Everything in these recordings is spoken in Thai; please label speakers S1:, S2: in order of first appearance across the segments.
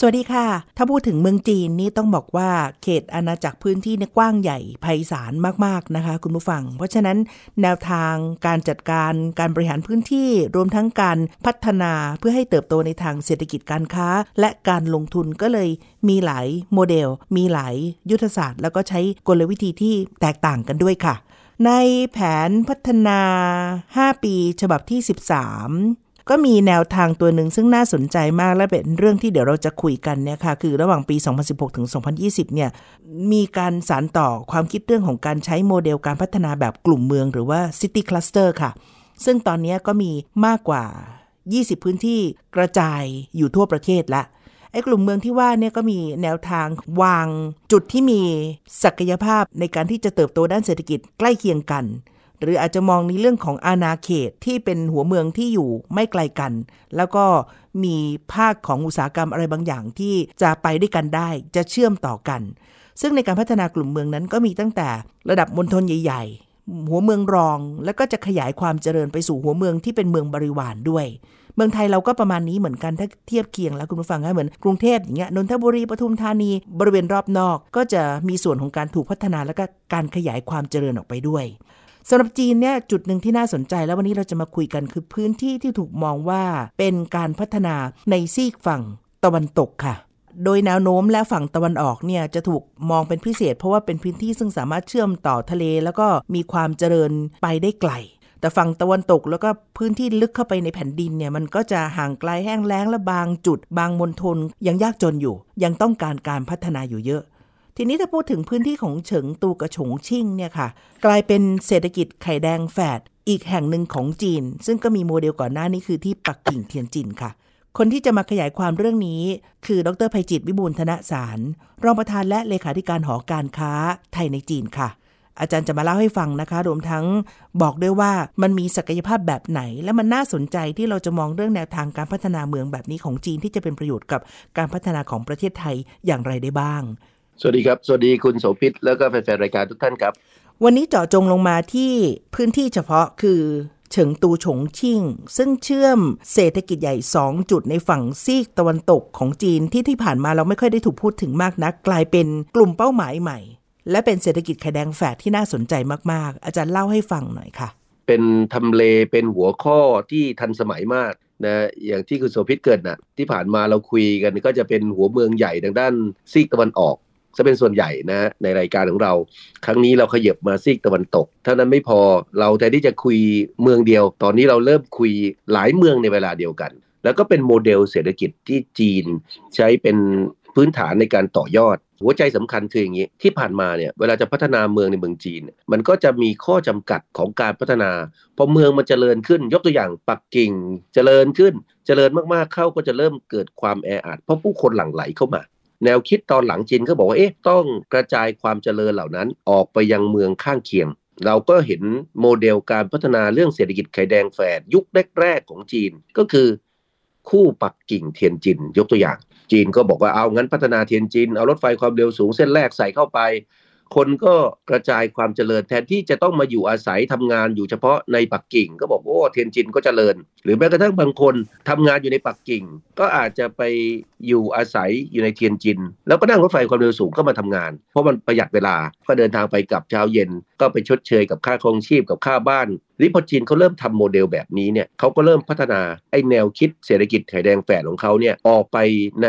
S1: สวัสดีค่ะ ถ้าพูดถึงเมืองจีนนี่ต้องบอกว่าเขตอาณาจักรพื้นที่เนี่ยกว้างใหญ่ไพศาลมากๆนะคะ คุณผู้ฟัง เพราะฉะนั้นแนวทางการจัดการการบริหารพื้นที่รวมทั้งการพัฒนาเพื่อให้เติบโตในทางเศรษฐกิจการค้า และการลงทุนก็เลยมีหลายโมเดล มีหลายยุทธศาสตร์ แล้วก็ใช้กลวิธีที่แตกต่างกันด้วยค่ะ ในแผนพัฒนา 5 ปีฉบับที่ 13 ก็มีแนวทางตัวหนึ่งซึ่งน่าสนใจมากและเป็นเรื่องที่เดี๋ยวเราจะคุยกันเนี่ยค่ะคือระหว่างปี 2016 ถึง 2020 เนี่ยมีการสานต่อความคิดเรื่องของการใช้โมเดลการพัฒนาแบบกลุ่มเมืองหรือว่า City Cluster ค่ะ ซึ่งตอนนี้ก็มีมากกว่า 20 พื้นที่กระจายอยู่ทั่วประเทศละไอ้กลุ่มเมืองที่ว่าเนี่ยก็มีแนวทางวางจุดที่มีศักยภาพในการที่จะเติบโตด้านเศรษฐกิจใกล้เคียงกัน หรืออาจจะมองในเรื่องของอาณาเขตที่เป็นหัวเมืองที่อยู่ไม่ไกลกัน แล้วก็มีภาคของอุตสาหกรรมอะไรบางอย่างที่จะไปด้วยกันได้ จะเชื่อมต่อกัน ซึ่งในการพัฒนากลุ่มเมืองนั้นก็มีตั้งแต่ระดับมณฑลใหญ่ ๆ หัวเมืองรอง แล้วก็จะขยายความเจริญไปสู่หัวเมืองที่เป็นเมืองบริวารด้วยเมืองไทยเราก็ประมาณนี้เหมือนกันถ้าเทียบเคียงแล้วคุณผู้ฟังคะเหมือนกรุงเทพอย่างเงี้ยนนทบุรีปทุมธานีบริเวณรอบนอกก็จะมีส่วนของการถูกพัฒนาและก็การขยายความเจริญออกไปด้วย สำหรับจีนเนี่ยจุดหนึ่งที่น่าสนใจแล้ววันนี้เราจะมาคุยกันคือพื้นที่ที่ถูกมองว่าเป็นการพัฒนาในซีกฝั่งตะวันตกค่ะ โดยแนวโน้มและฝั่งตะวันออกเนี่ยจะถูกมองเป็นพิเศษ เพราะว่าเป็นพื้นที่ซึ่งสามารถเชื่อมต่อทะเล แล้วก็มีความเจริญไปได้ไกลแต่ฝั่งตะวันตกแล้วก็พื้นที่ลึกเข้าไปในแผ่นดินเนี่ยมันก็จะห่างไกลแห้งแล้งและบางจุด บางมณฑลยังยากจนอยู่ ยังต้องการการพัฒนาอยู่เยอะ ทีนี้ถ้าพูดถึงพื้นที่ของเฉิงตูกระฉงชิ่งเนี่ยค่ะ กลายเป็นเศรษฐกิจไข่แดงแฝดอีกแห่งหนึ่งของจีน ซึ่งก็มีโมเดลก่อนหน้านี้คือที่ปักกิ่งเทียนจินค่ะ คนที่จะมาขยายความเรื่องนี้ คือดรภัยจิตวิบูลธนสาร รองประธานและเลขาธิการหอการค้าไทยในจีนค่ะอาจารย์จะมาเล่าให้ฟังนะคะ รวมทั้งบอกด้วยว่ามันมีศักยภาพแบบไหน และมันน่าสนใจที่เราจะมองเรื่องแนวทางการพัฒนาเมืองแบบนี้ของจีนที่จะเป็นประโยชน์กับการพัฒนาของประเทศไทยอย่างไรได้บ้าง
S2: สวัสดีครับ สวัสดีคุณโสภิตแล้วก็แฟนๆรายการทุกท่านครับ
S1: วันนี้เจาะจงลงมาที่พื้นที่เฉพาะคือเฉิงตูฉงชิ่ง ซึ่งเชื่อมเศรษฐกิจใหญ่ 2 จุดในฝั่งซีกตะวันตกของจีนที่ที่ผ่านมาเราไม่ค่อยได้ถูกพูดถึงมากนัก กลายเป็นกลุ่มเป้าหมายใหม่ และเป็นเศรษฐกิจไข่แดงแฝดที่น่าสนใจมากๆ อาจารย์เล่าให้ฟังหน่อยค่ะ
S2: เป็นทำเลเป็นหัวข้อที่ทันสมัยมากนะอย่างที่คุณโสภิตเกิดนะที่ผ่านมาเราคุยกันก็จะเป็นหัวเมืองใหญ่ทางด้านซีกตะวันออก จะเป็นส่วนใหญ่นะในรายการของเรา ครั้งนี้เราขยับมาซีกตะวันตก เท่านั้นไม่พอเราแทนที่จะคุยเมืองเดียว ตอนนี้เราเริ่มคุยหลายเมืองในเวลาเดียวกัน แล้วก็เป็นโมเดลเศรษฐกิจที่จีนใช้เป็นพื้นฐานในการต่อยอด หัวใจสำคัญคืออย่างนี้ ที่ผ่านมาเนี่ยเวลาจะพัฒนาเมืองในเมืองจีน มันก็จะมีข้อจำกัดของการพัฒนา พอเมืองมันเจริญขึ้น ยกตัวอย่างปักกิ่งเจริญขึ้นเจริญมากๆเข้าก็จะเริ่มเกิดความแออัดเพราะผู้คนหลั่งไหลเข้ามา แนวคิดตอนหลังจีนก็บอกว่าเอ๊ะต้องกระจายความเจริญเหล่านั้นออกไปยังเมืองข้างเคียง เราก็เห็นโมเดลการพัฒนาเรื่องเศรษฐกิจไข่แดงแฝดยุคแรกๆของจีนก็คือคู่ปักกิ่งเทียนจินยกตัวอย่าง จีนก็บอกว่าเอางั้นพัฒนาเทียนจินเอารถไฟความเร็วสูงเส้นแรกใส่เข้าไป คนก็กระจายความเจริญแทนที่จะต้องมาอยู่อาศัยทำงานอยู่เฉพาะในปักกิ่ง ก็บอกโอ้เทียนจินก็เจริญ หรือแม้กระทั่งบางคนทำงานอยู่ในปักกิ่ง ก็อาจจะไปอยู่อาศัยอยู่ในเทียนจิน แล้วก็นั่งรถไฟความเร็วสูงก็มาทำงาน เพราะมันประหยัดเวลาก็เดินทางไปกลับเช้าเย็น ก็ไปชดเชยกับค่าครองชีพกับค่าบ้านนี่พอจีนเขาเริ่มทำโมเดลแบบนี้เนี่ยเขาก็เริ่มพัฒนาไอ้แนวคิดเศรษฐกิจไข่แดงแฝดของเขาเนี่ยออกไปใน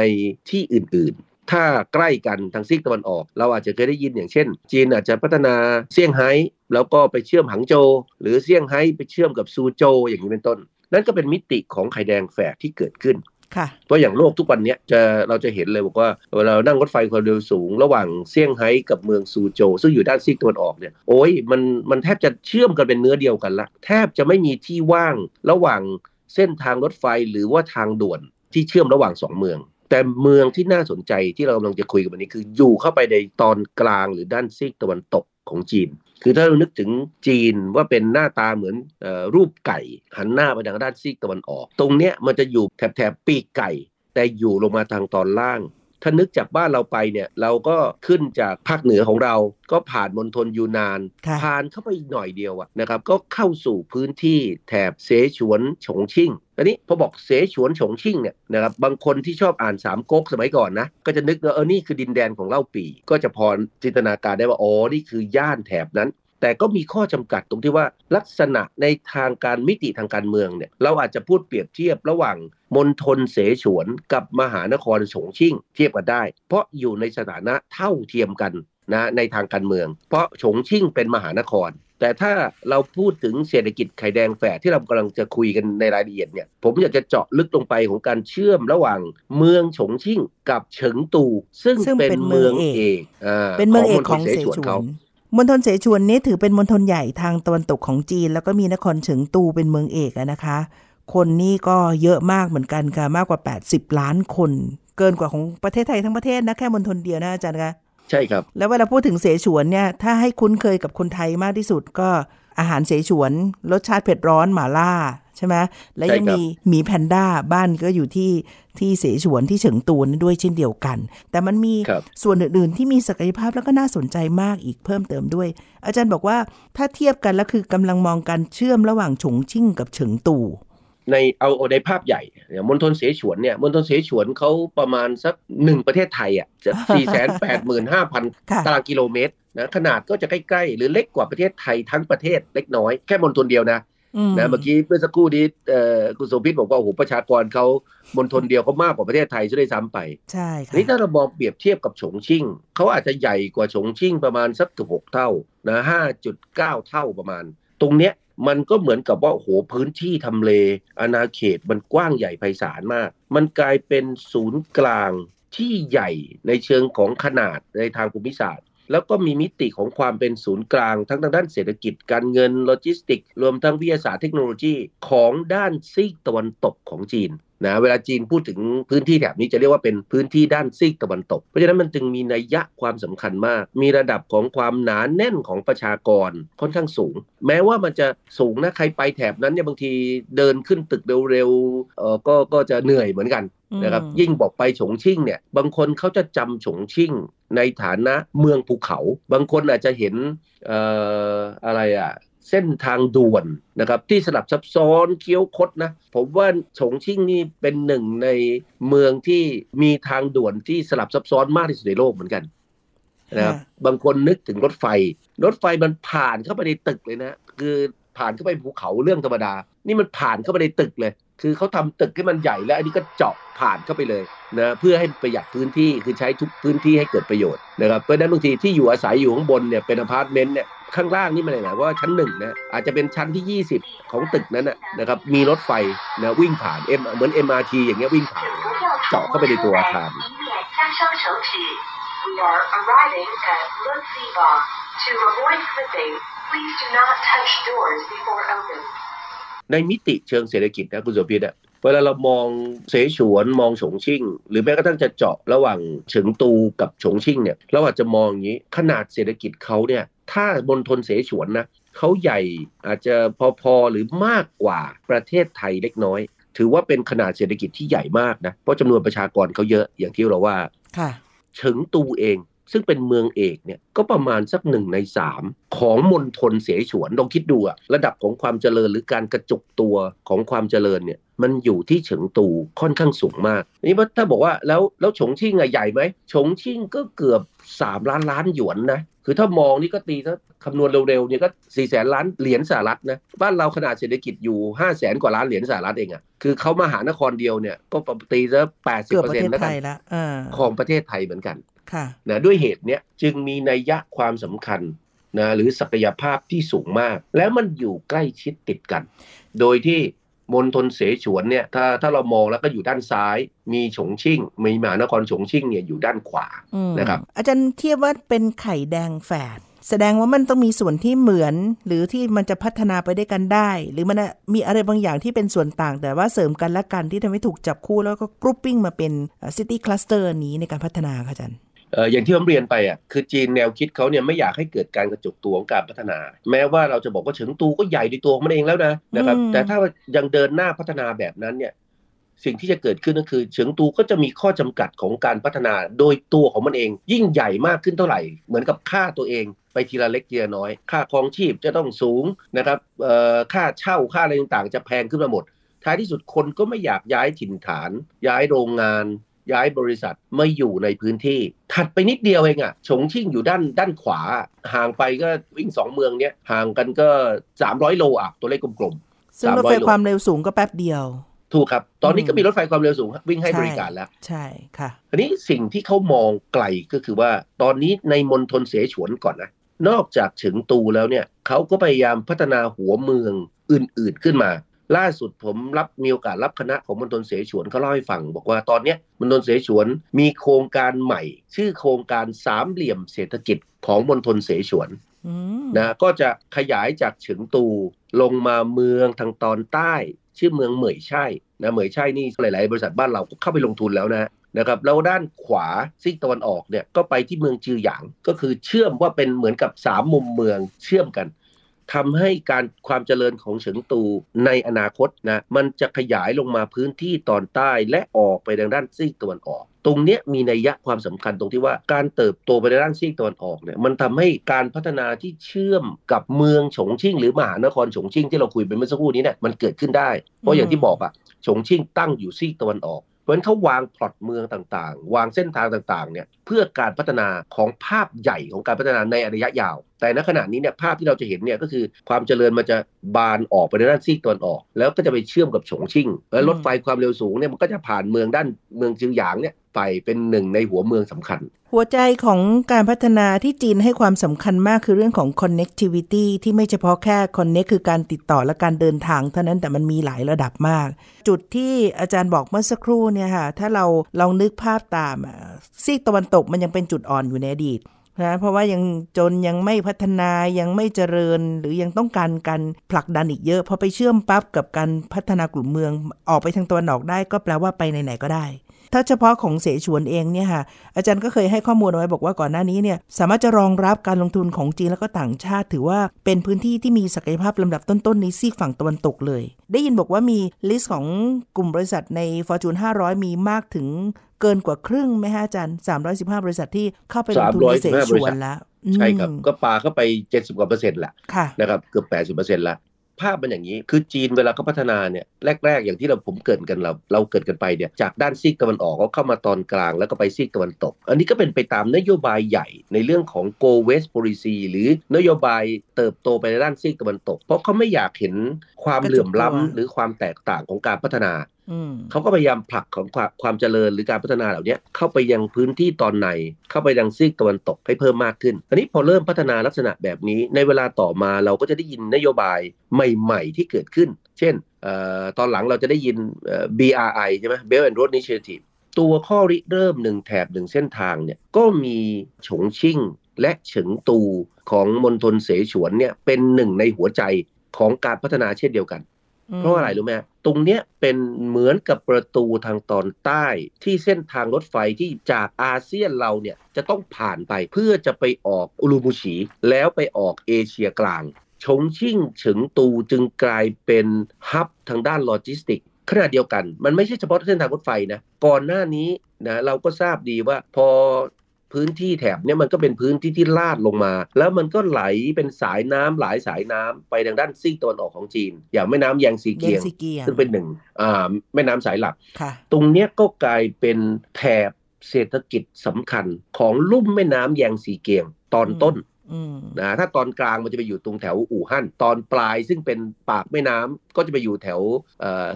S2: ที่อื่น ถ้าใกล้กันทางซีกตะวันออก เราอาจจะเคยได้ยินอย่างเช่น จีนอาจจะพัฒนาเซี่ยงไฮ้แล้วก็ไปเชื่อมหังโจวหรือเซี่ยงไฮ้ไปเชื่อมกับซูโจวอย่างนี้เป็นต้น นั่นก็เป็นมิติของไข่แดงแฝดที่เกิดขึ้น
S1: ค่ะ
S2: เพราะอย่างโลกทุกวันเนี้ยจะเราจะเห็นเลยบอกว่าเวลาเรานั่งรถไฟความเร็วสูง ระหว่างเซี่ยงไฮ้กับเมืองซูโจวซึ่งอยู่ด้านซีกตะวันออกเนี่ยโอ้ยมันมันแทบจะเชื่อมกันเป็นเนื้อเดียวกันละแทบจะไม่มีที่ว่างระหว่างเส้นทางรถไฟหรือว่าทางด่วนที่เชื่อมระหว่างสองเมือง แต่เมืองที่น่าสนใจที่เรากำลังจะคุยกันวันนี้คืออยู่เข้าไปในตอนกลางหรือด้านซีกตะวันตกของจีน คือถ้าเรานึกถึงจีนว่าเป็นหน้าตาเหมือนอรูปไก่ หันหน้าไปทางด้านซีกตะวันออก ตรงเนี้ยมันจะอยู่แถบแถบปีกไก่ แต่อยู่ลงมาทางตอนล่าง ถ้านึกจากบ้านเราไปเนี่ยเราก็ขึ้นจากภาคเหนือของเรา ก็ผ่านมณฑลยูนาน ผ่านเข้าไปอีกหน่อยเดียวอะนะครับก็เข้าสู่พื้นที่แถบเสฉวนฉงชิ่งอันนี้พอบอกเสฉวนฉงชิ่งเนี่ยนะครับบางคนที่ชอบอ่านสามก๊กสมัยก่อนนะก็จะนึกว่าเออนี่คือดินแดนของเล่าปี ก็จะพอจินตนาการได้ว่าอ๋อนี่คือย่านแถบนั้น แต่ก็มีข้อจำกัดตรงที่ว่าลักษณะในทางการมิติทางการเมืองเนี่ยเราอาจจะพูดเปรียบเทียบระหว่างมณฑลเสฉวนกับมหานครฉงชิ่งเทียบกันได้ เพราะอยู่ในสถานะเท่าเทียมกันนะในทางการเมือง เพราะฉงชิ่งเป็นมหานคร แต่ถ้าเราพูดถึงเศรษฐกิจไข่แดงแฝดที่เรากำลังจะคุยกันในรายละเอียดเนี่ยผมอยากจะเจาะลึกลงไปของการเชื่อมระหว่างเมืองฉงชิ่งกับเฉิงตู ซึ่งเป็นเมืองเอก
S1: เป็นเมืองเอกของเสฉวนเขา มณฑลเสฉวนนี้ถือเป็นมณฑลใหญ่ทางตะวันตกของจีน แล้วก็มีนครเฉิงตูเป็นเมืองเอกนะคะ คนนี่ก็เยอะมากเหมือนกันค่ะมากกว่า 80 ล้านคน เกินกว่าของประเทศไทยทั้งประเทศนะแค่มณฑลเดียวนะอาจารย์คะ
S2: ใช่ครับ
S1: แล้วเวลาพูดถึงเสฉวนเนี่ยถ้าให้คุ้นเคยกับคนไทยมากที่สุดก็อาหารเสฉวน รสชาติเผ็ดร้อนหมาล่า ใช่ไหมและยังมีหมีแพนด้าบ้านก็อยู่ที่ที่เสฉวนที่เฉิงตูนด้วยเช่นเดียวกัน แต่มันมีส่วนอื่น ๆ ที่มีศักยภาพแล้วก็น่าสนใจมากอีกเพิ่มเติมด้วย อาจารย์บอกว่าถ้าเทียบกันแล้วคือกำลังมองการเชื่อมระหว่างฉงชิ่งกับเฉิงตู
S2: ในเอาในภาพใหญ่เนี่ยมณฑลเสฉวนเนี่ยมณฑลเสฉวนเขาประมาณสักหนึ่งประเทศไทยอะจะสี่แสนแปดหมื่นห้าพันตารางกิโลเมตรนะขนาดก็จะใกล้ ๆ หรือเล็กกว่าประเทศไทยทั้งประเทศเล็กน้อยแค่มณฑลเดียวนะ นะเมื่อกี้เมื่อสักครู่นี้คุณสมพิษบอกว่าโอ้โหประชากรเขามณฑลเดียวเขามากกว่าประเทศไทยซะด้วยซ้ำไป
S1: ใช่ค่ะ
S2: นี่ถ้าเรามองเปรียบเทียบกับฉงชิ่งเขาอาจจะใหญ่กว่าฉงชิ่งประมาณสักถึงหกเท่านะห้าจุดเก้าเท่าประมาณ ตรงเนี้ยมันก็เหมือนกับว่าโอ้โหพื้นที่ทำเลอาณาเขตมันกว้างใหญ่ไพศาลมาก มันกลายเป็นศูนย์กลางที่ใหญ่ในเชิงของขนาดในทางภูมิศาสตร์ แล้วก็มีมิติของความเป็นศูนย์กลาง ทั้งทางด้านเศรษฐกิจการเงินโลจิสติกส์ รวมทั้งวิทยาศาสตร์เทคโนโลยีของด้านซีกตะวันตกของจีน นะเวลาจีนพูดถึงพื้นที่แถบนี้จะเรียกว่าเป็นพื้นที่ด้านซีกตะวันตก เพราะฉะนั้นมันจึงมีนัยยะความสำคัญมาก มีระดับของความหนาแน่นของประชากรค่อนข้างสูง แม้ว่ามันจะสูงนะใครไปแถบนั้นเนี่ยบางทีเดินขึ้นตึกเร็วๆเออก็ก็จะเหนื่อยเหมือนกันนะครับยิ่งบอกไปฉงชิ่งเนี่ยบางคนเขาจะจำฉงชิ่งในฐานะเมืองภูเขา บางคนอาจจะเห็นเอ่ออะไรอะ เส้นทางด่วนนะครับที่สลับซับซ้อนเคี้ยวคดนะผมว่าฉงชิ่งนี่เป็นหนึ่งในเมืองที่มีทางด่วนที่สลับซับซ้อนมากที่สุดในโลกเหมือนกันนะครับบางคนนึกถึงรถไฟ รถไฟมันผ่านเข้าไปในตึกเลยนะ คือผ่านเข้าไปภูเขาเรื่องธรรมดา นี่มันผ่านเข้าไปในตึกเลย คือเขาทำตึกให้มันใหญ่แล้วอันนี้ก็เจาะผ่านเข้าไปเลยนะเพื่อให้ประหยัดพื้นที่คือใช้ทุกพื้นที่ให้เกิดประโยชน์นะครับเพราะฉะนั้นบางทีที่อยู่อาศัยอยู่ข้างบนเนี่ยเป็นอพาร์ตเมนต์เนี่ยข้างล่างนี่มันไม่ว่าชั้นหนึ่งนะอาจจะเป็นชั้นที่ 20 ของตึกนั้นนะครับมีรถไฟนะวิ่งผ่านเอ็มเหมือน MRT อย่างเงี้ยวิ่งผ่าน เจาะเข้าไปในตัวอาคาร We are arriving at Luxiba. To avoid slipping, please do not touch doors before open. ในมิติเชิงเศรษฐกิจนะคุณสุพิษอะเวลาเรามองเสฉวนมองฉงชิ่ง หรือแม้กระทั่งจะเจาะระหว่างเฉิงตูกับฉงชิ่งเนี่ยเราอาจจะมองอย่างนี้ขนาดเศรษฐกิจเขาเนี่ยถ้ามณฑลเสฉวนนะเขาใหญ่อาจจะพอๆหรือมากกว่าประเทศไทยเล็กน้อย ถือว่าเป็นขนาดเศรษฐกิจที่ใหญ่มากนะเพราะจำนวนประชากรเขาเยอะอย่างที่เราว่า
S1: ค่ะ
S2: เฉิงตูเอง ซึ่งเป็นเมืองเอกเนี่ยก็ประมาณสักหนึ่งในสามของมณฑลเสฉวนลองคิดดูอะระดับของความเจริญหรือการกระจุกตัวของความเจริญเนี่ยมันอยู่ที่เฉิงตูค่อนข้างสูงมากนี่ถ้าบอกว่าแล้วแล้วฉงชิ่งอะใหญ่ไหมฉงชิ่งก็เกือบสามล้านล้านหยวนนะคือถ้ามองนี่ก็ตีถ้าคำนวณเร็วๆเนี่ยก็สี่แสนล้านเหรียญสหรัฐนะบ้านเราขนาดเศรษฐกิจอยู่ห้าแสนกว่าล้านเหรียญสหรัฐเองอะ่ะคือเขามาหานครเดียวเนี่ยก็ตีซะแปดสิบเปอร์เซ็นต์แล้วกันของประเทศไทยเหมือนกัน นะด้วยเหตุเนี้ยจึงมีนัยยะความสำคัญนะหรือศักยภาพที่สูงมาก แล้วมันอยู่ใกล้ชิดติดกัน โดยที่มณฑลเสฉวนเนี่ยถ้าถ้าเรามองแล้วก็อยู่ด้านซ้าย มีฉงชิ่ง มีมหานครฉงชิ่งเนี่ยอยู่ด้านขวานะครับ
S1: อาจารย์เทียบว่าเป็นไข่แดงแฝดแสดงว่ามันต้องมีส่วนที่เหมือน หรือที่มันจะพัฒนาไปได้กันได้ หรือมันมีอะไรบางอย่างที่เป็นส่วนต่าง แต่ว่าเสริมกันและกันที่ทำให้ถูกจับคู่แล้วก็ grouping มาเป็น city cluster นี้ในการพัฒนาค่ะอาจารย์
S2: อย่างที่ผมเรียนไปอะคือจีนแนวคิดเขาเนี่ยไม่อยากให้เกิดการกระจุกตัวของการพัฒนา แม้ว่าเราจะบอกว่าเฉิงตูก็ใหญ่ในตัวมันเองแล้วนะนะครับ แต่ถ้ายังเดินหน้าพัฒนาแบบนั้นเนี่ยสิ่งที่จะเกิดขึ้นก็คือเฉิงตูก็จะมีข้อจำกัดของการพัฒนาโดยตัวของมันเอง ยิ่งใหญ่มากขึ้นเท่าไหร่ เหมือนกับค่าตัวเอง ไปทีละเล็กทีละน้อย ค่าครองชีพจะต้องสูงนะครับค่าเช่าค่าอะไรต่างๆ จะแพงขึ้นมาหมด ท้ายที่สุดคนก็ไม่อยากย้ายถิ่นฐาน ย้ายโรงงาน ย้ายบริษัทไม่อยู่ในพื้นที่ ถัดไปนิดเดียวเองอะฉงชิ่งอยู่ด้านด้านขวา ห่างไปก็วิ่งสองเมืองเนี้ยห่างกันก็ 300 โลอะตัวเลขกลม
S1: ๆซึ่งรถไฟความเร็วสูงก็แป๊บเดียว
S2: ถูกครับ ตอนนี้ก็มีรถไฟความเร็วสูงวิ่งให้บริการแล้ว
S1: ใช่ค่ะ
S2: อันนี้สิ่งที่เขามองไกลก็คือว่า ตอนนี้ในมณฑลเสฉวนก่อนนะ นอกจากเฉิงตูแล้วเนี่ยเขาก็พยายามพัฒนาหัวเมืองอื่นๆขึ้นมา ล่าสุดผมรับมีโอกาสรับคณะของมณฑลเสฉวนเขาเล่าให้ฟัง บอกว่าตอนนี้มณฑลเสฉวนมีโครงการใหม่ ชื่อโครงการสามเหลี่ยมเศรษฐกิจของมณฑลเสฉวนนะก็จะขยายจากเฉิงตูลงมาเมืองทางตอนใต้ ชื่อเมืองเหมยไช่นะเหมยไช่นี่หลาย ๆ บริษัทบ้านเราก็เข้าไปลงทุนแล้วนะนะครับแล้วด้านขวาซีกตะวันออกเนี่ยก็ไปที่เมืองจือหยางก็คือเชื่อมว่าเป็นเหมือนกับสามมุมเมืองเชื่อมกัน ทำให้การความเจริญของเฉิงตูในอนาคตนะมันจะขยายลงมาพื้นที่ตอนใต้และออกไปทางด้านซีกตะวันออกตรงนี้มีนัยยะความสำคัญตรงที่ว่าการเติบโตไปในด้านซีกตะวันออกเนี่ยมันทำให้การพัฒนาที่เชื่อมกับเมืองฉงชิ่งหรือมหานครฉงชิ่งที่เราคุยไปเมื่อสักครู่นี้เนี่ยมันเกิดขึ้นได้ เพราะอย่างที่บอกอะฉงชิ่งตั้งอยู่ซีกตะวันออก ราะฉะนั้นเขาวางพลอตเมืองต่างๆ วางเส้นทางต่างๆเนี่ยเพื่อการพัฒนาของภาพใหญ่ของการพัฒนาในระยะยาว แต่ณขณะนี้เนี่ยภาพที่เราจะเห็นเนี่ยก็คือความเจริญมันจะบานออกไปในด้านซีกตะวันออก แล้วก็จะไปเชื่อมกับฉงชิ่ง แล้วรถไฟความเร็วสูงเนี่ยมันก็จะผ่านเมืองด้านเมืองจิงหยางเนี่ย ไปเป็นหนึ่งในหัวเมืองสำคัญ
S1: หัวใจของการพัฒนาที่จีนให้ความสำคัญมากคือเรื่องของ connectivity ที่ไม่เฉพาะแค่ connect คือการติดต่อและการเดินทางเท่านั้นแต่มันมีหลายระดับมาก จุดที่อาจารย์บอกเมื่อสักครู่เนี่ยค่ะ ถ้าเราลองนึกภาพตามซีกตะวันตกมันยังเป็นจุดอ่อนอยู่ในอดีตนะเพราะว่ายังจนยังไม่พัฒนายังไม่เจริญ หรือยังต้องการการผลักดันอีกเยอะพอไปเชื่อมปั๊บกับการพัฒนากลุ่มเมือง ออกไปทางตะวันออกได้ก็แปลว่าไปไหนๆก็ได้ ถ้าเฉพาะของเสฉวนเองเนี่ยค่ะอาจารย์ก็เคยให้ข้อมูลเอาไว้บอกว่าก่อนหน้านี้เนี่ยสามารถจะรองรับการลงทุนของจีนแล้วก็ต่างชาติ ถือว่าเป็นพื้นที่ที่มีศักยภาพลำดับต้นๆในซีกฝั่งตะวันตกเลย ได้ยินบอกว่ามี list ของกลุ่มบริษัทใน Fortune 500 มีมากถึงเกินกว่าครึ่งไหมฮะอาจารย์ 315 บริษัทที่เข้าไปลงทุนในเสฉวนแล้ว
S2: ใช่ครับ ก็ปาเข้าไป 70 กว่าเปอร์เซ็นต์แหละนะครับ เกือบ 80 เปอร์เซ็นต์ละ ภาพมันอย่างนี้ คือจีนเวลาเขาพัฒนาเนี่ยแรก ๆ อย่างที่เราผมเกิดกันเราเราเกิดกันไปเนี่ยจากด้านซีกตะวันออกเขาเข้ามาตอนกลางแล้วก็ไปซีกตะวันตก อันนี้ก็เป็นไปตามนโยบายใหญ่ในเรื่องของ go west policy หรือนโยบายเติบโตไปในด้านซีกตะวันตก เพราะเขาไม่อยากเห็นความเหลื่อมล้ำหรือความแตกต่างของการพัฒนา เขาก็พยายามผลักของความวามเจริญหรือการพัฒนาเหล่านี้เข้าไปยังพื้นที่ตอนใน เข้าไปยังซีกตะวันตกให้เพิ่มมากขึ้นอันนี้พอเริ่มพัฒนาลักษณะแบบนี้ ในเวลาต่อมาเราก็จะได้ยินนโยบายใหม่ ๆ ที่เกิดขึ้น เช่นตอนหลังเราจะได้ยิน BRI ใช่ไหม Belt and Road Initiative ตัวข้อริเริ่มหนึ่งแถบหนึ่งเส้นทางเนี่ยก็มีฉงชิ่งและเฉิงตูของมณฑลเสฉวนเนี่ยเป็นหนึ่งในหัวใจของการพัฒนาเช่นเดียวกัน เพราะอะไรรู้ไหมตรงเนี้ยเป็นเหมือนกับประตูทางตอนใต้ที่เส้นทางรถไฟที่จากอาเซียนเราเนี่ยจะต้องผ่านไปเพื่อจะไปออกอุลุมูชี แล้วไปออกเอเชียกลาง ชงชิ่งเฉิงตูจึงกลายเป็น hub ทางด้านโลจิสติกส์ขณะเดียวกันมันไม่ใช่เฉพาะเส้นทางรถไฟนะก่อนหน้านี้นะเราก็ทราบดีว่าพอ พื้นที่แถบเนี่ยมันก็เป็นพื้นที่ที่ลาดลงมา แล้วมันก็ไหลเป็นสายน้ำหลายสายน้ำไปทางด้านซีกตะวันออกของจีน อย่างแม่น้ำแยงซีเกียงซึ่งเป็นหนึ่งอ่าแม่น้ำสายหลัก ตรงเนี้ยก็กลายเป็นแถบเศรษฐกิจสำคัญของลุ่มแม่น้ำยางซีเกียงตอนต้น นะถ้าตอนกลางมันจะไปอยู่ตรงแถวอู่ฮั่นตอนปลายซึ่งเป็นปากแม่น้ำก็จะไปอยู่แถว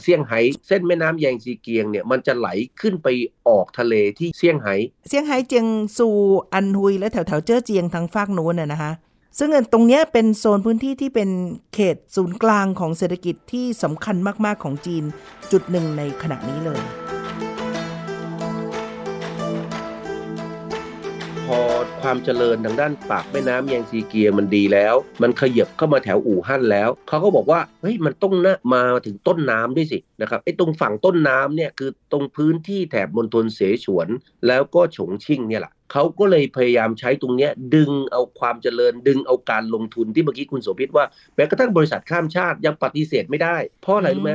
S2: เซี่ยงไฮ้เส้นแม่น้ำแยงซีเกียงเนี่ยมันจะไหลขึ้นไปออกทะเลที่เซี่ยงไฮ้
S1: เซี่ยงไฮ้เจียงซูอันฮุยและแถวแถวเจ้อเจียงทางฝากโน้นน่ะนะคะซึ่งตรงนี้เป็นโซนพื้นที่ที่เป็นเขตศูนย์กลางของเศรษฐกิจที่สำคัญมาก ๆ ของจีนจุดหนึ่งในขณะนี้เลย
S2: ความเจริญทางด้านปากแม่น้ำแยงซีเกียมันดีแล้ว มันขยับเข้ามาแถวอู่ฮั่นแล้ว เขาก็บอกว่าเฮ้ยมันต้องนะมาถึงต้นน้ำด้วยสินะครับไอ้ตรงฝั่งต้นน้ำเนี่ยคือตรงพื้นที่แถบมณฑลเสฉวน แล้วก็ฉงชิ่งเนี่ยแหละเขาก็เลยพยายามใช้ตรงเนี้ยดึงเอาความเจริญดึงเอาการลงทุนที่เมื่อกี้คุณโสภิตว่าแม้กระทั่งบริษัทข้ามชาติยังปฏิเสธไม่ได้ เพราะอะไรรู้ไหม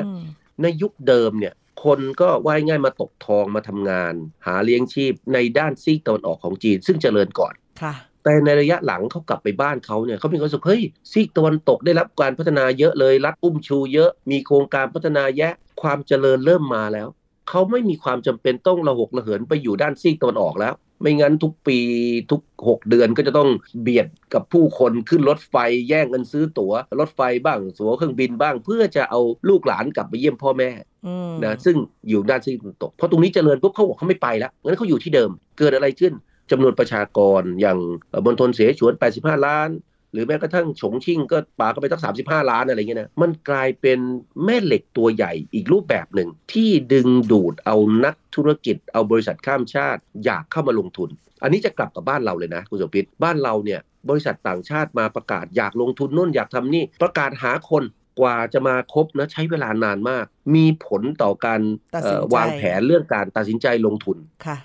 S2: ในยุคเดิมเนี่ย คนก็ว่ายง่ายมาตกทองมาทำงาน หาเลี้ยงชีพในด้านซีกตะวันออกของจีน ซึ่งเจริญก่อน
S1: ค่ะ
S2: แต่ในระยะหลังเขากลับไปบ้านเขาเนี่ยเขามีความรู้สึกเฮ้ยซีกตะวันตกได้รับการพัฒนาเยอะเลยรัฐอุ้มชูเยอะมีโครงการพัฒนาแยะความเจริญเริ่มมาแล้ว เขาไม่มีความจำเป็นต้องระหกระเหินไปอยู่ด้านซีกตะวันออกแล้ว ไม่งั้นทุกปีทุก 6 เดือนก็จะต้องเบียดกับผู้คนขึ้นรถไฟแย่งเงินซื้อตัว๋ว รถไฟบ้างสัวเครื่องบินบ้าง เพื่อจะเอาลูกหลานกลับไปเยี่ยมพ่อแม่นะซึ่งอยู่ด้านซีกตะวันตกเพราะตรงนี้เจริญปุ๊บเขาบอกเขาไม่ไปแล้วงั้นเขาอยู่ที่เดิมเกิดอะไรขึ้นจำนวนประชากรอย่างบนทนเสฉวน 85 ล้าน หรือแม้กระทั่งฉงชิ่งก็ปาก็ไปตั้งสามสิบห้าล้านอะไรเงี้ยนะมันกลายเป็นแม่เหล็กตัวใหญ่อีกรูปแบบหนึ่ง ที่ดึงดูดเอานักธุรกิจเอาบริษัทข้ามชาติ อยากเข้ามาลงทุน อันนี้จะกลับกับบ้านเราเลยนะ คุณสมพิษบ้านเราเนี่ยบริษัทต่างชาติมาประกาศอยากลงทุนนู่นอยากทำนี่ ประกาศหาคนกว่าจะมาครบนะใช้เวลานานมาก มีผลต่อการวางแผนเรื่องการตัดสินใจลงทุน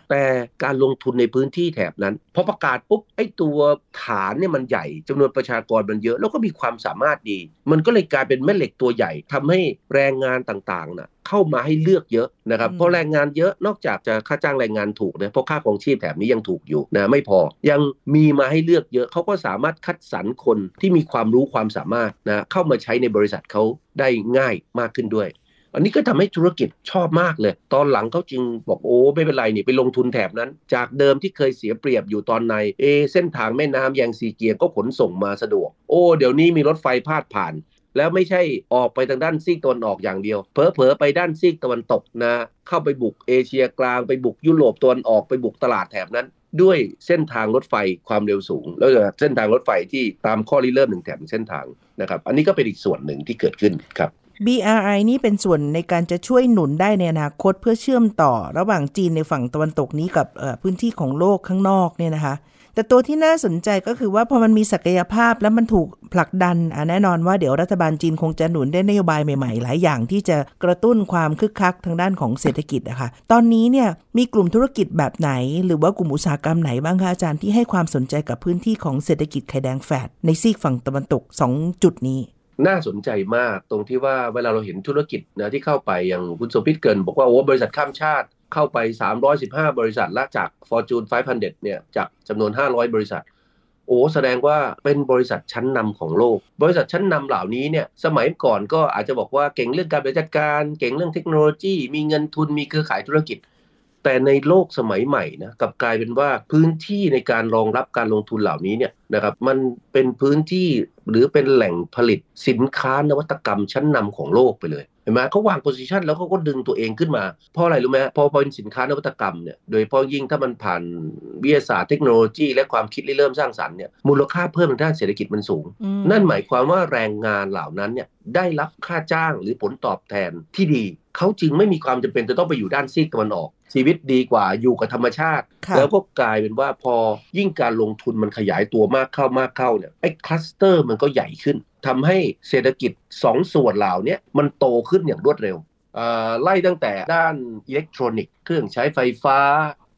S2: แต่การลงทุนในพื้นที่แถบนั้นพอประกาศปุ๊บไอ้ตัวฐานเนี่ยมันใหญ่จำนวนประชากรมันเยอะ แล้วก็มีความสามารถดี มันก็เลยกลายเป็นแม่เหล็กตัวใหญ่ทำให้แรงงานต่างๆนะเข้ามาให้เลือกเยอะนะครับเพราะแรงงานเยอะนอกจากจะค่าจ้างแรงงานถูกนะเพราะค่าของชีพแถบนี้ยังถูกอยู่นะไม่พอ ยังมีมาให้เลือกเยอะเขาก็สามารถคัดสรรคนที่มีความรู้ความสามารถนะเข้ามาใช้ในบริษัทเขาได้ง่ายมากขึ้นด้วย อันนี้ก็ทำให้ธุรกิจชอบมากเลย ตอนหลังเขาจึงบอกโอ้ไม่เป็นไรนี่ไปลงทุนแถบนั้น จากเดิมที่เคยเสียเปรียบอยู่ตอนในเอเส้นทางแม่น้ำแยงซีเกียงก็ขนส่งมาสะดวก โอ้เดี๋ยวนี้มีรถไฟพาดผ่าน แล้วไม่ใช่ออกไปทางด้านซีกตะวันออกอย่างเดียวเผลอๆไปด้านซีกตะวันตกนะ เข้าไปบุกเอเชียกลางไปบุกยุโรปตะวันออกไปบุกตลาดแถบนั้นด้วยเส้นทางรถไฟความเร็วสูง แล้วเส้นทางรถไฟที่ตามข้อริเริ่มหนึ่งแถบเส้นทางนะครับ อันนี้ก็เป็นอีกส่วนหนึ่งที่เกิดขึ้นครับ
S1: BRI นี่เป็นส่วนในการจะช่วยหนุนได้ในอนาคตเพื่อเชื่อมต่อระหว่างจีนในฝั่งตะวันตกนี้กับพื้นที่ของโลกข้างนอกเนี่ยนะคะ แต่ตัวที่น่าสนใจก็คือว่าพอมันมีศักยภาพแล้วมันถูกผลักดันอะแน่นอนว่าเดี๋ยวรัฐบาลจีนคงจะหนุนได้นโยบายใหม่ๆ หลายอย่างที่จะกระตุ้นความคึกคักทางด้านของเศรษฐกิจนะคะตอนนี้เนี่ยมีกลุ่มธุรกิจแบบไหน หรือว่ากลุ่มอุตสาหกรรมไหนบ้างคะอาจารย์ที่ให้ความสนใจกับพื้นที่ของเศรษฐกิจไข่แดงแฟดในซีกฝั่งตะวันตก 2 จุดนี้
S2: น่าสนใจมากตรงที่ว่าเวลาเราเห็นธุรกิจนะที่เข้าไปอย่างคุณสมพิษเกิน บอกว่าโอ้บริษัทข้ามชาติเข้าไป 315 บริษัทละจาก Fortune 500เนี่ยจากจำนวน 500 บริษัท โอ้แสดงว่าเป็นบริษัทชั้นนำของโลก บริษัทชั้นนำเหล่านี้เนี่ยสมัยก่อนก็อาจจะบอกว่าเก่งเรื่องการบริหารจัดการ เก่งเรื่องเทคโนโลยี มีเงินทุนมีเครือข่ายธุรกิจ แต่ในโลกสมัยใหม่นะกับกลายเป็นว่าพื้นที่ในการรองรับการลงทุนเหล่านี้เนี่ยนะครับมันเป็นพื้นที่หรือเป็นแหล่งผลิตสินค้านวัตกรรมชั้นนำของโลกไปเลย เห็นไหมเขาวางโพสิชันแล้วเขาก็ดึงตัวเองขึ้นมา เพราะอะไรรู้ไหมพอเป็นสินค้านวัตกรรมเนี่ยโดยเฉพาะยิ่งถ้ามันผ่านวิทยาศาสตร์เทคโนโลยี และความคิดเริ่มสร้างสรรค์เนี่ยมูลค่าเพิ่มทางด้านเศรษฐกิจมันสูง นั่นหมายความว่าแรงงานเหล่านั้นเนี่ยได้รับค่าจ้างหรือผลตอบแทนที่ดี เขาจึงไม่มีความจำเป็นจะต้องไปอยู่ด้านซีกตะวันออก ชีวิตดีกว่าอยู่กับธรรมชาติ แล้วก็กลายเป็นว่าพอยิ่งการลงทุนมันขยายตัวมากเข้ามากเข้าเนี่ยไอ้คลัสเตอร์มันก็ใหญ่ขึ้น ทำให้เศรษฐกิจ2สส่วนเหล่านี้มันโตขึ้นอย่างรวดเร็วไล่ตั้งแต่ด้านอิเล็กทรอนิกส์เครื่องใช้ไฟฟ้า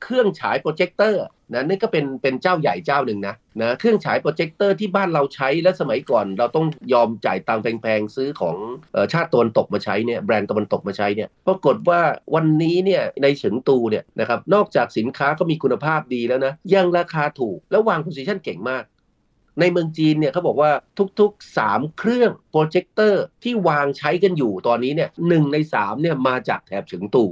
S2: เครื่องฉายโปรเจคเตอร์นะนี่ก็เป็นเป็นเจ้าใหญ่เจ้าหนึ่งนะนะเครื่องฉายโปรเจคเตอร์ที่บ้านเราใช้และสมัยก่อน เราต้องยอมจ่ายตังค์แพงๆซื้อของชาติตะวันตกมาใช้เนี่ยแบรนด์ตะวันตกมาใช้เนี่ยปรากฏว่าวันนี้เนี่ยในเฉิงตูเนี่ยนะครับนอกจากสินค้าก็มีคุณภาพดีแล้วนะยังราคาถูกแล้ววาง position เก่งมาก ในเมืองจีนเนี่ยเขาบอกว่าทุกๆ 3 เครื่องโปรเจคเตอร์ที่วางใช้กันอยู่ตอนนี้เนี่ยหนึ่งใน3เนี่ยมาจากแถบเฉิงตู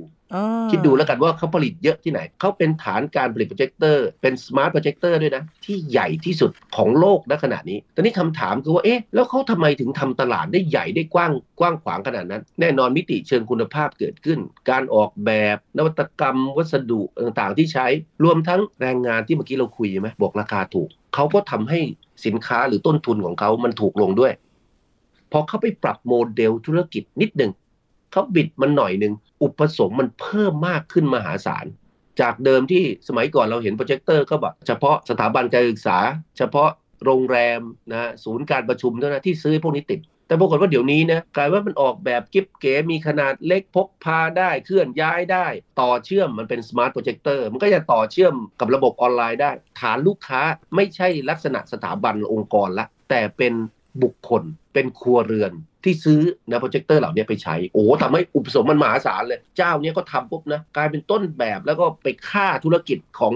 S2: คิดดูแล้วกันว่าเขาผลิตเยอะที่ไหน เขาเป็นฐานการผลิตโปรเจคเตอร์ เป็น smart projector ด้วยนะ ที่ใหญ่ที่สุดของโลกณขณะนี้ ตอนนี้คำถามคือว่า เอ๊ะ แล้วเขาทำไมถึงทำตลาดได้ใหญ่ได้กว้างกว้างขวางขนาดนั้น แน่นอนมิติเชิงคุณภาพเกิดขึ้น การออกแบบ นวัตกรรม วัสดุต่างๆ ที่ใช้ รวมทั้งแรงงานที่เมื่อกี้เราคุยไหมบอกราคาถูก เขาก็ทำให้สินค้าหรือต้นทุนของเขามันถูกลงด้วย พอเขาไปปรับโมเดลธุรกิจนิดหนึ่งเขาบิดมันหน่อยหนึ่งอุปสงค์มันเพิ่มมากขึ้นมหาศาลจากเดิมที่สมัยก่อนเราเห็นโปรเจคเตอร์ก็แบบเฉพาะสถาบันการศึกษา เฉพาะโรงแรมนะศูนย์การประชุมเท่านั้นที่ซื้อพวกนี้ติด แต่ปรากฏว่าเดี๋ยวนี้นะกลายว่ามันออกแบบกิ๊บเก๋มีขนาดเล็กพกพาได้เคลื่อนย้ายได้ ต่อเชื่อมมันเป็น smart projector มันก็จะต่อเชื่อมกับระบบออนไลน์ได้ ฐานลูกค้าไม่ใช่ลักษณะสถาบันองค์กรละแต่เป็น บุคคลเป็นครัวเรือนที่ซื้อนะโปรเจคเตอร์เหล่านี้ไปใช้ โอ้ทำให้อุปสงค์มันมหาศาลเลย เจ้าเนี้ยก็ทำปุ๊บนะ กลายเป็นต้นแบบแล้วก็ไปฆ่าธุรกิจของ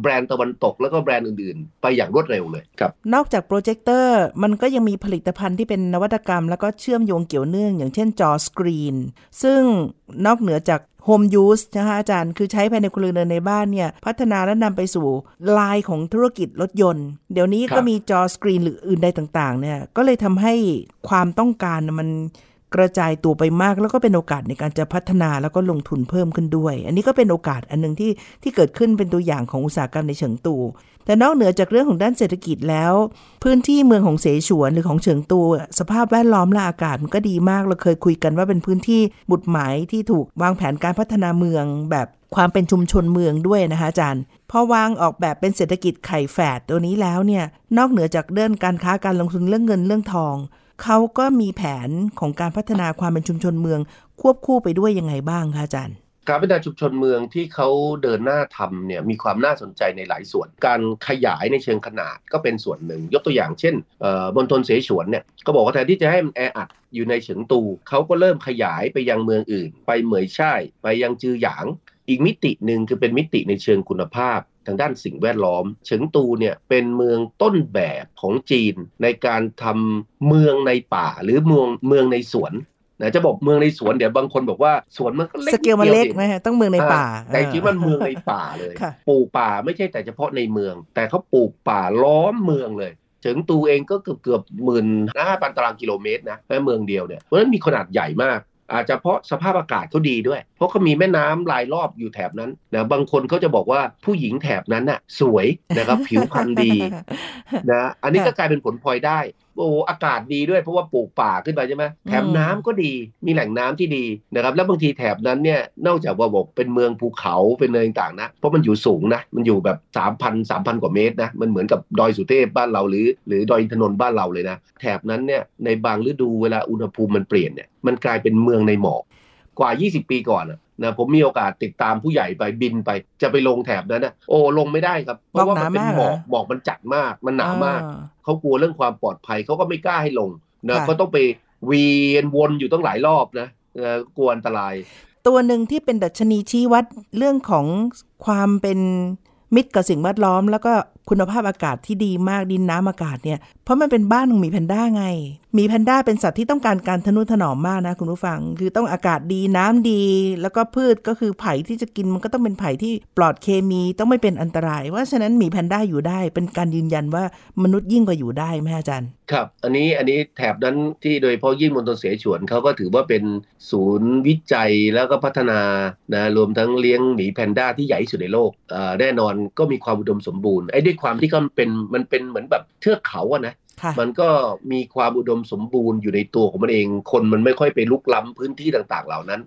S2: แบรนด์ตะวันตก แล้วก็แบรนด์อื่นๆ ไปอย่างรวดเร็วเลยครับ
S1: นอกจากโปรเจคเตอร์ มันก็ยังมีผลิตภัณฑ์ที่เป็นนวัตกรรม แล้วก็เชื่อมโยงเกี่ยวเนื่อง อย่างเช่นจอสกรีน ซึ่งนอกเหนือจาก home use นะคะอาจารย์คือใช้ภายในครัวเรือนในบ้านเนี่ย พัฒนาและนำไปสู่ลายของธุรกิจรถยนต์ เดี๋ยวนี้ก็มีจอสกรีนหรืออื่นใดต่างๆเนี่ยก็เลยทำให้ความต้องการมัน กระจายตัวไปมากแล้วก็เป็นโอกาสในการจะพัฒนาแล้วก็ลงทุนเพิ่มขึ้นด้วย อันนี้ก็เป็นโอกาสอันนึงที่ที่เกิดขึ้นเป็นตัวอย่างของอุตสาหกรรมในเฉิงตู แต่นอกเหนือจากเรื่องของด้านเศรษฐกิจแล้ว พื้นที่เมืองของเสฉวนหรือของเฉิงตู สภาพแวดล้อมและอากาศมันก็ดีมากเราเคยคุยกันว่าเป็นพื้นที่บุดหมายที่ถูกวางแผนการพัฒนาเมืองแบบความเป็นชุมชนเมืองด้วยนะคะอาจารย์พอวางออกแบบเป็นเศรษฐกิจไข่แฝดตัวนี้แล้วเนี่ยนอกเหนือจากเรื่องการค้าการลงทุนเรื่องเงินเรื่องทอง เขาก็มีแผนของการพัฒนาความเป็นชุมชนเมือง ควบคู่ไปด้วยยังไงบ้างคะอาจารย์
S2: การพัฒนาชุมชนเมืองที่เขาเดินหน้าทำเนี่ยมีความน่าสนใจในหลายส่วน การขยายในเชิงขนาดก็เป็นส่วนหนึ่ง ยกตัวอย่างเช่นบนทนเสฉวนเนี่ยก็บอกว่าแทนที่จะให้มันแออัดอยู่ในเฉิงตู เขาก็เริ่มขยายไปยังเมืองอื่น ไปเหมยช่ายไปยังจือหยาง อีกมิติหนึ่งคือเป็นมิติในเชิงคุณภาพ ทางด้านสิ่งแวดล้อม เฉิงตูเนี่ยเป็นเมืองต้นแบบของจีนในการทำเมืองในป่าหรือเมืองเมืองในสวนนะจะบอกเมืองในสวนเดี๋ยวบางคนบอกว่าสวนมันก็เล็ก
S1: สเกลมันเล็กไหมต้องเมืองในป่า
S2: แต่จริงมันเมืองในป่าเลยปลูกป่าไม่ใช่แต่เฉพาะในเมือง แต่เขาปลูกป่าล้อมเมืองเลยเฉิงตูเองก็เกือบเกือบหมื่นห้าพันตารางกิโลเมตรนะแค่เมืองเดียวเนี่ยเพราะฉะนั้นมีขนาดใหญ่มาก อาจจะเพราะสภาพอากาศเขาดีด้วย เพราะเขามีแม่น้ำลายรอบอยู่แถบนั้นนะบางคนเขาจะบอกว่าผู้หญิงแถบนั้นน่ะ สวยนะครับผิวพรรณดีนะอันนี้ก็กลายเป็นผลพลอยได้โอ้อากาศดีด้วยเพราะว่าปลูกป่าขึ้นไปใช่ไหมแถมน้ำก็ดีมีแหล่งน้ำที่ดีนะครับแล้วบางทีแถบนั้นเนี่ยนอกจากว่าบอกเป็นเมืองภูเขาเป็นเนินต่างนะ เพราะมันอยู่สูงนะมันอยู่แบบ 3 0 0 0 3 0 0 กว่าเมตรนะมันเหมือนกับดอยสุเทพบ้านเราหรือ หรือดอยอินทนนท์บ้านเราเลยนะแถบนั้นเนี่ยในบางฤดูเวลาอุณหภูมิมันเปลี่ยนเนี่ยมันกลายเป็นเมืองในหมอก กว่า 20 ปีก่อนนะผมมีโอกาสติดตามผู้ใหญ่ไปบินไป จะไปลงแถบนั้นนะโอ้ลงไม่ได้ครับ เพราะว่ามันเป็นหมอกหมอกมันจัดมากมันหนามากเขากลัวเรื่องความปลอดภัยเขาก็ไม่กล้าให้ลงนะก็ต้องไปเวียนวนอยู่ต้องหลายรอบนะกลัวอันตราย
S1: ตัวหนึ่งที่เป็นดัชนีชี้วัดเรื่องของความเป็นมิตรกับสิ่งแวดล้อม แล้วก็ คุณภาพอากาศที่ดีมากดินน้ำอากาศเนี่ย เพราะมันเป็นบ้านของหมีแพนด้าไงหมีแพนด้าเป็นสัตว์ที่ต้องการการทนุถนอมมากนะคุณผู้ฟัง คือต้องอากาศดีน้ำดี แล้วก็พืชก็คือไผ่ที่จะกินมันก็ต้องเป็นไผ่ที่ปลอดเคมีต้องไม่เป็นอันตราย ว่าฉะนั้นหมีแพนด้าอยู่ได้เป็นการยืนยันว่ามนุษย์ยิ่งกว่าอยู่ได้ไหมอาจารย์
S2: ครับ อันนี้อันนี้แถบนั้นที่โดยเพาะยิ่งมณฑลเสฉวนเขาก็ถือว่าเป็นศูนย์วิจัยแล้วก็พัฒนานะรวมทั้งเลี้ยงหมีแพนด้าที่ใหญ่ที่สุดในโลกแน่นอนก็มีความอุดมสมบูรณ์ไอ้ด้วยความที่เขาเป็นมันเป็นเหมือนแบบเทือกเขาอะนะมันก็มีความอุดมสมบูรณ์อยู่ในตัวของมันเอง คนมันไม่ค่อยไปลุกล้ำพื้นที่ต่างๆ เหล่านั้น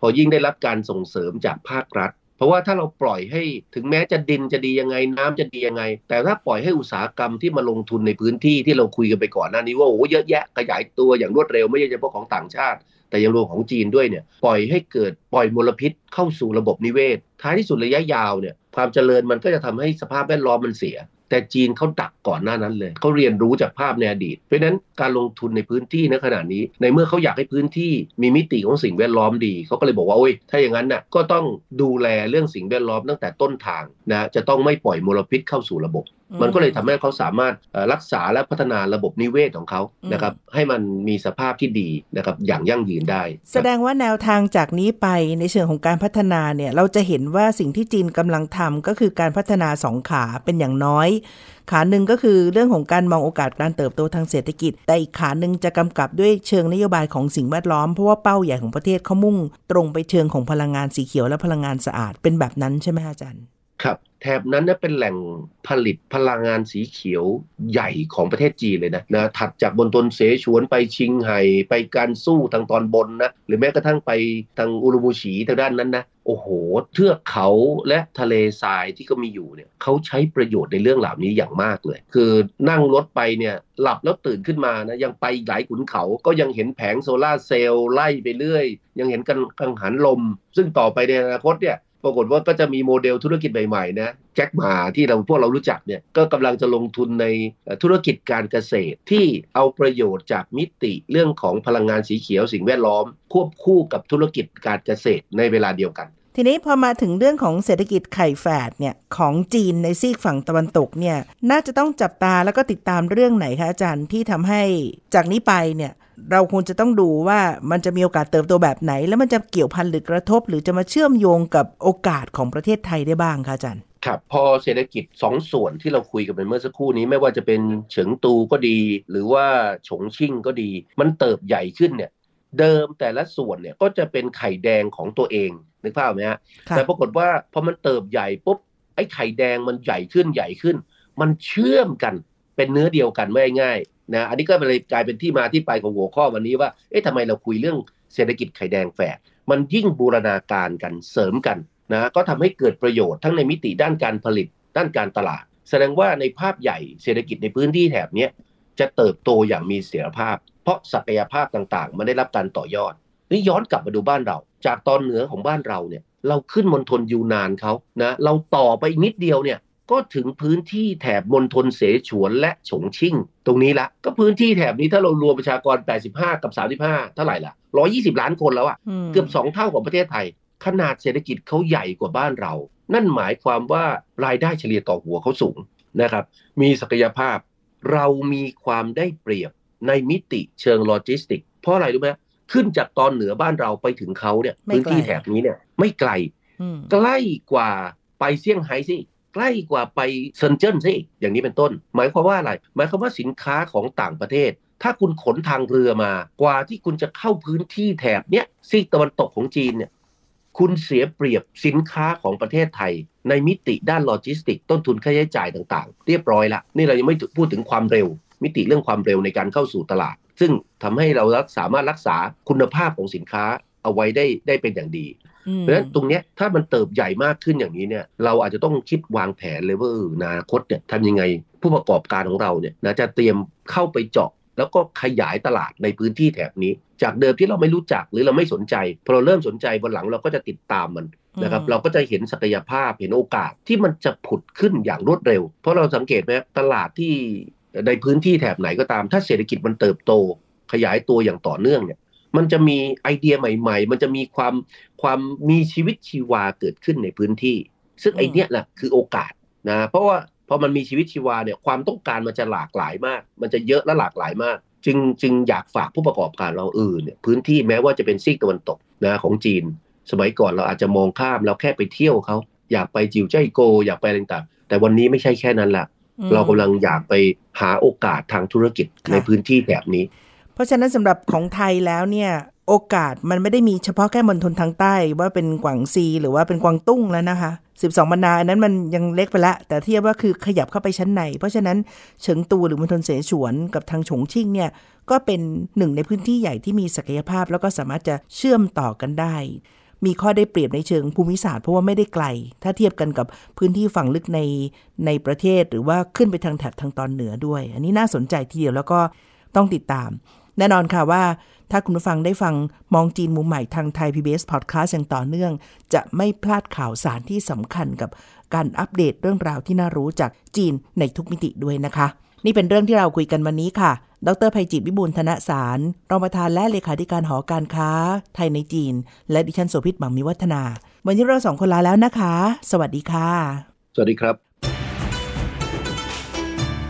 S2: พอยิ่งได้รับการส่งเสริมจากภาครัฐ เพราะว่าถ้าเราปล่อยให้ถึงแม้จะดินจะดียังไง น้ำจะดียังไง แต่ถ้าปล่อยให้อุตสาหกรรมที่มาลงทุนในพื้นที่ที่เราคุยกันไปก่อนหน้านี้ว่าโอ้เยอะแยะขยายตัวอย่างรวดเร็วไม่ใช่เฉพาะของต่างชาติ แต่ยังรวมของจีนด้วยเนี่ยปล่อยให้เกิดปล่อยมลพิษเข้าสู่ระบบนิเวศ ท้ายที่สุดระยะยาวเนี่ย ความเจริญมันก็จะทำให้สภาพแวดล้อมมันเสีย แต่จีนเขาดักก่อนหน้านั้นเลยเขาเรียนรู้จากภาพในอดีต เพราะนั้นการลงทุนในพื้นที่ในขณะนี้ ในเมื่อเขาอยากให้พื้นที่มีมิติของสิ่งแวดล้อมดีเขาก็เลยบอกว่าโอ้ยถ้าอย่างนั้นน่ะก็ต้องดูแลเรื่องสิ่งแวดล้อมตั้งแต่ต้นทางนะจะต้องไม่ปล่อยมลพิษเข้าสู่ระบบ มันก็เลยทำให้เขาสามารถรักษาและพัฒนาระบบนิเวศของเขานะครับให้มันมีสภาพที่ดีนะครับอย่างยั่งยืนได้
S1: แสดงว่าแนวทางจากนี้ไปในเชิงของการพัฒนาเนี่ยเราจะเห็นว่าสิ่งที่จีนกำลังทำก็คือการพัฒนาสองขาเป็นอย่างน้อย ขาหนึ่งก็คือเรื่องของการมองโอกาสการเติบโตทางเศรษฐกิจ แต่อีกขาหนึ่งจะกำกับด้วยเชิงนโยบายของสิ่งแวดล้อมเพราะว่าเป้าใหญ่ของประเทศเขามุ่ง ตรงไปเชิงของพลังงานสีเขียวและพลังงานสะอาดเป็นแบบนั้นใช่ไหมอาจารย์
S2: ครับ แถบนั้นนะเป็นแหล่งผลิตพลังงานสีเขียวใหญ่ของประเทศจีนเลยนะนะถัดจากบนตนเสฉวนไปชิงไห่ไปการสู้ทางตอนบนนะหรือแม้กระทั่งไปทางอุรุมูฉีทางด้านนั้นนะโอ้โห เทือกเขาและทะเลทรายที่ก็มีอยู่เนี่ยเขาใช้ประโยชน์ในเรื่องเหล่านี้อย่างมากเลย คือนั่งรถไปเนี่ยหลับแล้วตื่นขึ้นมานะยังไปหลายขุนเขาก็ยังเห็นแผงโซลาร์เซลล์ไล่ไปเรื่อย ยังเห็นกันกังหันลม ซึ่งต่อไปในอนาคตเนี่ย ปรากฏว่าก็จะมีโมเดลธุรกิจใหม่ๆนะแจ็คหมาที่เราพวกเรารู้จักเนี่ยก็กำลังจะลงทุนในธุรกิจการเกษตรที่เอาประโยชน์จากมิติเรื่องของพลังงานสีเขียวสิ่งแวดล้อม ควบคู่กับธุรกิจการเกษตรในเวลาเดียวกัน
S1: ทีนี้พอมาถึงเรื่องของเศรษฐกิจไข่แฝดเนี่ยของจีนในซีกฝั่งตะวันตกเนี่ยน่าจะต้องจับตาแล้วก็ติดตามเรื่องไหนคะอาจารย์ที่ทำให้จากนี้ไปเนี่ย เราควรจะต้องดูว่ามันจะมีโอกาสเติบโตแบบไหน แล้วมันจะเกี่ยวพันหรือกระทบ หรือจะมาเชื่อมโยงกับโอกาสของประเทศไทยได้บ้างคะอาจารย์
S2: ครับพอเศรษฐกิจสองส่วนที่เราคุยกันไปเมื่อสักครู่นี้ไม่ว่าจะเป็นเฉิงตูก็ดี หรือว่าฉงชิ่งก็ดี มันเติบใหญ่ขึ้นเนี่ยเดิมแต่ละส่วนเนี่ยก็จะเป็นไข่แดงของตัวเองนึกภาพไหมฮะแต่ปรากฏว่าพอมันเติบใหญ่ปุ๊บไอ้ไข่แดงมันใหญ่ขึ้นใหญ่ขึ้น มันเชื่อมกันเป็นเนื้อเดียวกันไม่ง่าย นะอันนี้ก็เลยกลายเป็นที่มาที่ไปของหัวข้อวันนี้ว่า เอ๊ะทำไมเราคุยเรื่องเศรษฐกิจไข่แดงแฝดมันยิ่งบูรณาการกันเสริมกันนะก็ทำให้เกิดประโยชน์ทั้งในมิติด้านการผลิตด้านการตลาด แสดงว่าในภาพใหญ่เศรษฐกิจในพื้นที่แถบนี้จะเติบโตอย่างมีเสถียรภาพ เพราะศักยภาพต่างๆ มันได้รับการต่อยอดนี่ย้อนกลับมาดูบ้านเรา จากตอนเหนือของบ้านเราเนี่ยเราขึ้นมณฑลยูนานเขานะเราต่อไปนิดเดียวเนี่ย ก็ถึงพื้นที่แถบมณฑลเสฉวนและฉงชิ่ง ตรงนี้ละก็พื้นที่แถบนี้ถ้าเรารวมประชากร 85 กับ 35 เท่าไหร่ล่ะ120 ล้านคนแล้วอะ่ะเกือบ 2 เท่าของประเทศไทย ขนาดเศรษฐกิจเขาใหญ่กว่าบ้านเรา นั่นหมายความว่ารายได้เฉลี่ยต่อหัวเขาสูงนะครับ มีศักยภาพ เรามีความได้เปรียบในมิติเชิงโลจิสติก เพราะอะไรรู้ไหมขึ้นจากตอนเหนือบ้านเราไปถึงเขาเนี่ยพื้นที่แถบนี้เนี่ยไม่ไกล ใกล้กว่าไปเซี่ยงไฮ้สิ ใกล้กว่าไปเซินเจิ้นซิอย่างนี้เป็นต้น หมายความว่าอะไร หมายความว่าสินค้าของต่างประเทศ ถ้าคุณขนทางเรือมากว่าที่คุณจะเข้าพื้นที่แถบเนี้ยซีกตะวันตกของจีนเนี่ยคุณเสียเปรียบสินค้าของประเทศไทย ในมิติด้านโลจิสติก ต้นทุนค่าใช้จ่ายต่างๆ เรียบร้อยละนี่เรายังไม่พูดถึงความเร็ว มิติเรื่องความเร็วในการเข้าสู่ตลาด ซึ่งทำให้เราสามารถรักษาคุณภาพของสินค้าเอาไว้ได้ได้เป็นอย่างดี เพราะฉะนั้นตรงนี้ถ้ามันเติบใหญ่มากขึ้นอย่างนี้เนี่ยเราอาจจะต้องคิดวางแผนเลยว่าอนาคตเนี่ยทำยังไงผู้ประกอบการของเราเนี่ยนะจะเตรียมเข้าไปเจาะแล้วก็ขยายตลาดในพื้นที่แถบนี้ จากเดิมที่เราไม่รู้จักหรือเราไม่สนใจพอเราเริ่มสนใจวันหลังเราก็จะติดตามมันนะครับเราก็จะเห็นศักยภาพเห็นโอกาสที่มันจะผุดขึ้นอย่างรวดเร็ว เพราะเราสังเกตไหมตลาดที่ในพื้นที่แถบไหนก็ตาม ถ้าเศรษฐกิจมันเติบโต ขยายตัวอย่างต่อเนื่องเนี่ย มันจะมีไอเดียใหม่ ๆ มันจะมีความความมีชีวิตชีวาเกิดขึ้นในพื้นที่ ซึ่งไอเนี้ยแหละคือโอกาสนะเพราะว่าพอมันมีชีวิตชีวาเนี่ยความต้องการมันจะหลากหลายมาก มันจะเยอะและหลากหลายมาก จึงจึงอยากฝากผู้ประกอบการเราเออเนี่ยพื้นที่แม้ว่าจะเป็นซีกตะวันตกนะของจีน สมัยก่อนเราอาจจะมองข้ามเราแค่ไปเที่ยวเขาอยากไปจิวใจโก อยากไปอะไรต่างแต่วันนี้ไม่ใช่แค่นั้นละเรากำลังอยากไปหาโอกาสทางธุรกิจในพื้นที่แบบนี้
S1: ราะฉะนั้นสำหรับของไทยแล้วเนี่ยโอกาสมันไม่ได้มีเฉพาะแค่มณฑลทางใต้ ว่าเป็นกวางซี หรือว่าเป็นกวางตุ้งแล้วนะคะ 12บรรดาอันนั้นมันยังเล็กไปละแต่เทียบว่าคือขยับเข้าไปชั้นใน เพราะฉะนั้นเฉิงตูหรือมณฑลเสฉวนกับทางฉงชิ่งเนี่ยก็เป็นหนึ่งในพื้นที่ใหญ่ที่มีศักยภาพ แล้วก็สามารถจะเชื่อมต่อกันได้ มีข้อได้เปรียบในเชิงภูมิศาสตร์เพราะว่าไม่ได้ไกล ถ้าเทียบกันกับพื้นที่ฝั่งลึกในในประเทศ หรือว่าขึ้นไปทางแถบทางตอนเหนือด้วย อันนี้น่าสนใจทีเดียวแล้วก็ต้องติดตาม แน่นอนค่ะว่า ถ้าคุณผู้ฟังได้ฟังมองจีนมุมใหม่ทางไทย PBS Podcast อย่างต่อเนื่อง จะไม่พลาดข่าวสารที่สำคัญกับการอัปเดตเรื่องราวที่น่ารู้จากจีนในทุกมิติด้วยนะคะ นี่เป็นเรื่องที่เราคุยกันวันนี้ค่ะ ดรภัยจิตวิบูลธนสาร รองประธานและเลขาธิการหอการค้า ไทยในจีน และดิฉันโสภิตหมังมีวัฒนา วันนี้เราสองคนลาแล้วนะคะ สวัสดีค่ะ
S2: สวัสดีครับ